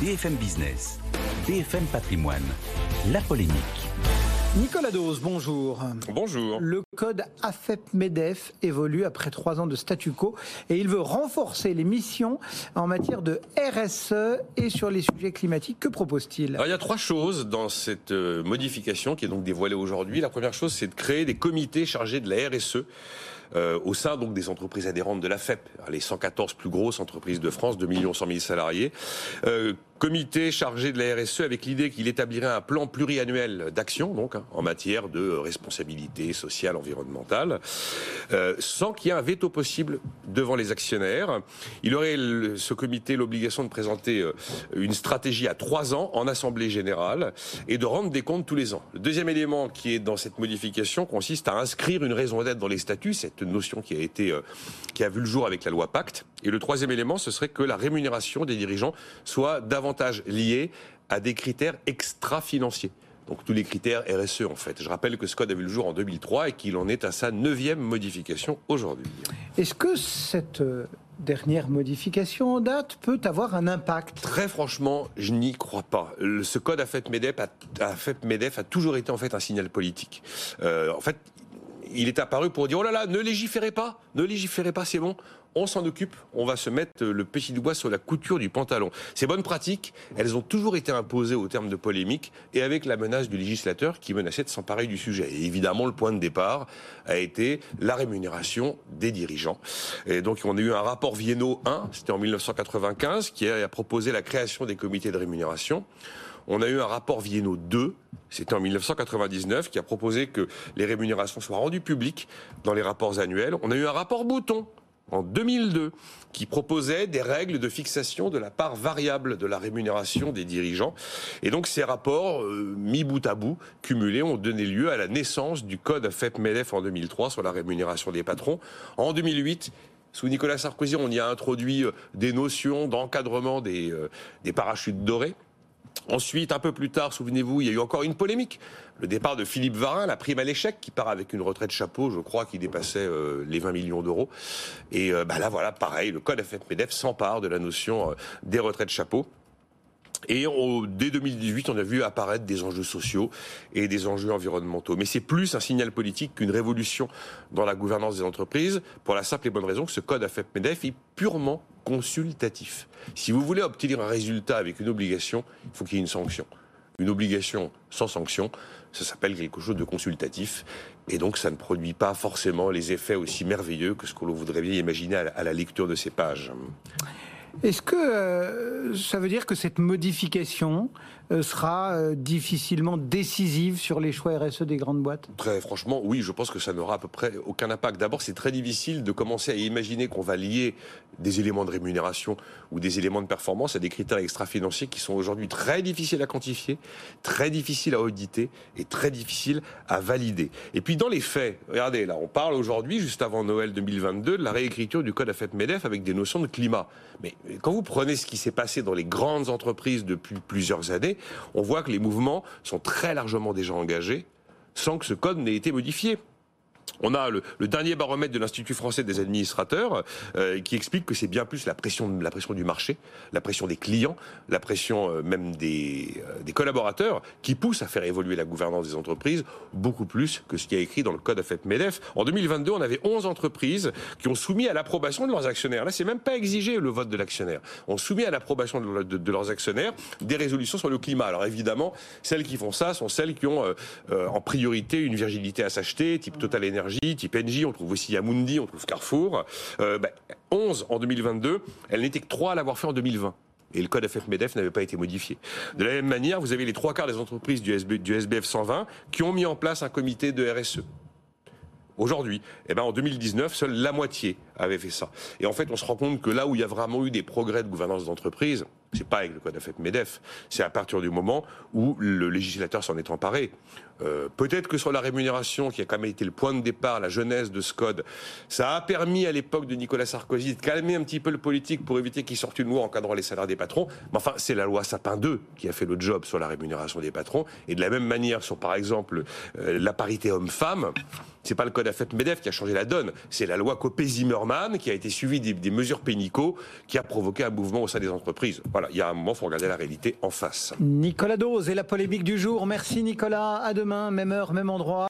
BFM Business, BFM Patrimoine, la polémique. Nicolas Dose, bonjour. Bonjour. Le code AFEP-MEDEF évolue après trois ans de statu quo et il veut renforcer les missions en matière de RSE et sur les sujets climatiques. Que propose-t-il? Il y a trois choses dans cette euh, modification qui est donc dévoilée aujourd'hui. La première chose, c'est de créer des comités chargés de la RSE. Euh, au sein donc des entreprises adhérentes de la FEP, les 114 plus grosses entreprises de France, 2 100 000 salariés. Euh, comité chargé de la RSE avec l'idée qu'il établirait un plan pluriannuel d'action donc hein, en matière de responsabilité sociale environnementale euh, sans qu'il y ait un veto possible devant les actionnaires. Il aurait ce comité l'obligation de présenter euh, une stratégie à trois ans en assemblée générale et de rendre des comptes tous les ans. Le deuxième élément qui est dans cette modification consiste à inscrire une raison d'être dans les statuts cette notion qui a été euh, qui a vu le jour avec la loi Pacte. Et le troisième élément ce serait que la rémunération des dirigeants soit davantage liés à des critères extra-financiers. Donc tous les critères RSE en fait. Je rappelle que ce code a vu le jour en 2003 et qu'il en est à sa neuvième modification aujourd'hui. Est-ce que cette euh, dernière modification en date peut avoir un impact? Très franchement, je n'y crois pas. Ce code a fait MEDEF a, fait MEDEF a toujours été en fait un signal politique. Euh, en fait, il est apparu pour dire oh là là, ne légiférez pas, ne légiférez pas, c'est bon. On s'en occupe, on va se mettre le petit doigt sur la couture du pantalon. Ces bonnes pratiques, elles ont toujours été imposées au terme de polémiques et avec la menace du législateur qui menaçait de s'emparer du sujet. Et évidemment, le point de départ a été la rémunération des dirigeants. Et donc, on a eu un rapport Viennot 1, c'était en 1995, qui a proposé la création des comités de rémunération. On a eu un rapport Viennot 2, c'était en 1999, qui a proposé que les rémunérations soient rendues publiques dans les rapports annuels. On a eu un rapport Bouton en 2002 qui proposait des règles de fixation de la part variable de la rémunération des dirigeants. Et donc ces rapports, euh, mis bout à bout, cumulés, ont donné lieu à la naissance du code FEP-MEDEF en 2003 sur la rémunération des patrons. En 2008, sous Nicolas Sarkozy, on y a introduit euh, des notions d'encadrement des, euh, des parachutes dorés. Ensuite, un peu plus tard, souvenez-vous, il y a eu encore une polémique. Le départ de Philippe Varin, la prime à l'échec, qui part avec une retraite chapeau, je crois, qui dépassait euh, les 20 millions d'euros. Et euh, bah là, voilà, pareil, le code FFPDF s'empare de la notion euh, des retraites chapeau. Et dès 2018, on a vu apparaître des enjeux sociaux et des enjeux environnementaux. Mais c'est plus un signal politique qu'une révolution dans la gouvernance des entreprises, pour la simple et bonne raison que ce code AFEP-MEDEF est purement consultatif. Si vous voulez obtenir un résultat avec une obligation, il faut qu'il y ait une sanction. Une obligation sans sanction, ça s'appelle quelque chose de consultatif. Et donc, ça ne produit pas forcément les effets aussi merveilleux que ce que l'on voudrait bien imaginer à la lecture de ces pages. Est-ce que euh, ça veut dire que cette modification euh, sera euh, difficilement décisive sur les choix RSE des grandes boîtes? Très franchement, oui, je pense que ça n'aura à peu près aucun impact. D'abord, c'est très difficile de commencer à imaginer qu'on va lier des éléments de rémunération ou des éléments de performance à des critères extra-financiers qui sont aujourd'hui très difficiles à quantifier, très difficiles à auditer et très difficiles à valider. Et puis dans les faits, regardez, là, on parle aujourd'hui, juste avant Noël 2022, de la réécriture du code AFEP-MEDEF avec des notions de climat. Mais quand vous prenez ce qui s'est passé dans les grandes entreprises depuis plusieurs années, on voit que les mouvements sont très largement déjà engagés sans que ce code n'ait été modifié. On a le, dernier baromètre de l'Institut français des administrateurs euh, qui explique que c'est bien plus la pression, la du marché, la pression des clients, la pression euh, même des, euh, des, collaborateurs qui pousse à faire évoluer la gouvernance des entreprises beaucoup plus que ce qui est écrit dans le code AFEP-MEDEF. En 2022, on avait 11 entreprises qui ont soumis à l'approbation de leurs actionnaires. Là, c'est même pas exigé le vote de l'actionnaire. On soumis à l'approbation de, leurs actionnaires des résolutions sur le climat. Alors évidemment, celles qui font ça sont celles qui ont en priorité une virginité à s'acheter, type Total Energy type Engie, on trouve aussi Amundi, on trouve Carrefour. 11 euh, bah, en 2022, elle n'était que 3 à l'avoir fait en 2020 et le code FF-MEDEF n'avait pas été modifié. De la même manière, vous avez les trois quarts des entreprises du, du SBF 120 qui ont mis en place un comité de RSE. Aujourd'hui, eh ben en 2019, seule la moitié avait fait ça. Et en fait, on se rend compte que là où il y a vraiment eu des progrès de gouvernance d'entreprise, c'est pas avec le code AFEP-MEDEF, c'est à partir du moment où le législateur s'en est emparé. Euh, peut-être que sur la rémunération, qui a quand même été le point de départ, la jeunesse de ce code, ça a permis à l'époque de Nicolas Sarkozy de calmer un petit peu le politique pour éviter qu'il sorte une loi encadrant les salaires des patrons. Mais enfin, c'est la loi Sapin 2 qui a fait le job sur la rémunération des patrons. Et de la même manière sur, par exemple, euh, la parité homme-femme, c'est pas le code AFEP-MEDEF qui a changé la donne, c'est la loi Copé-Zimmermann qui a été suivie des, mesures pénicaux qui a provoqué un mouvement au sein des entreprises. Voilà, il y a un moment, il faut regarder la réalité en face. Nicolas Dose et la polémique du jour. Merci Nicolas. À demain, même heure, même endroit.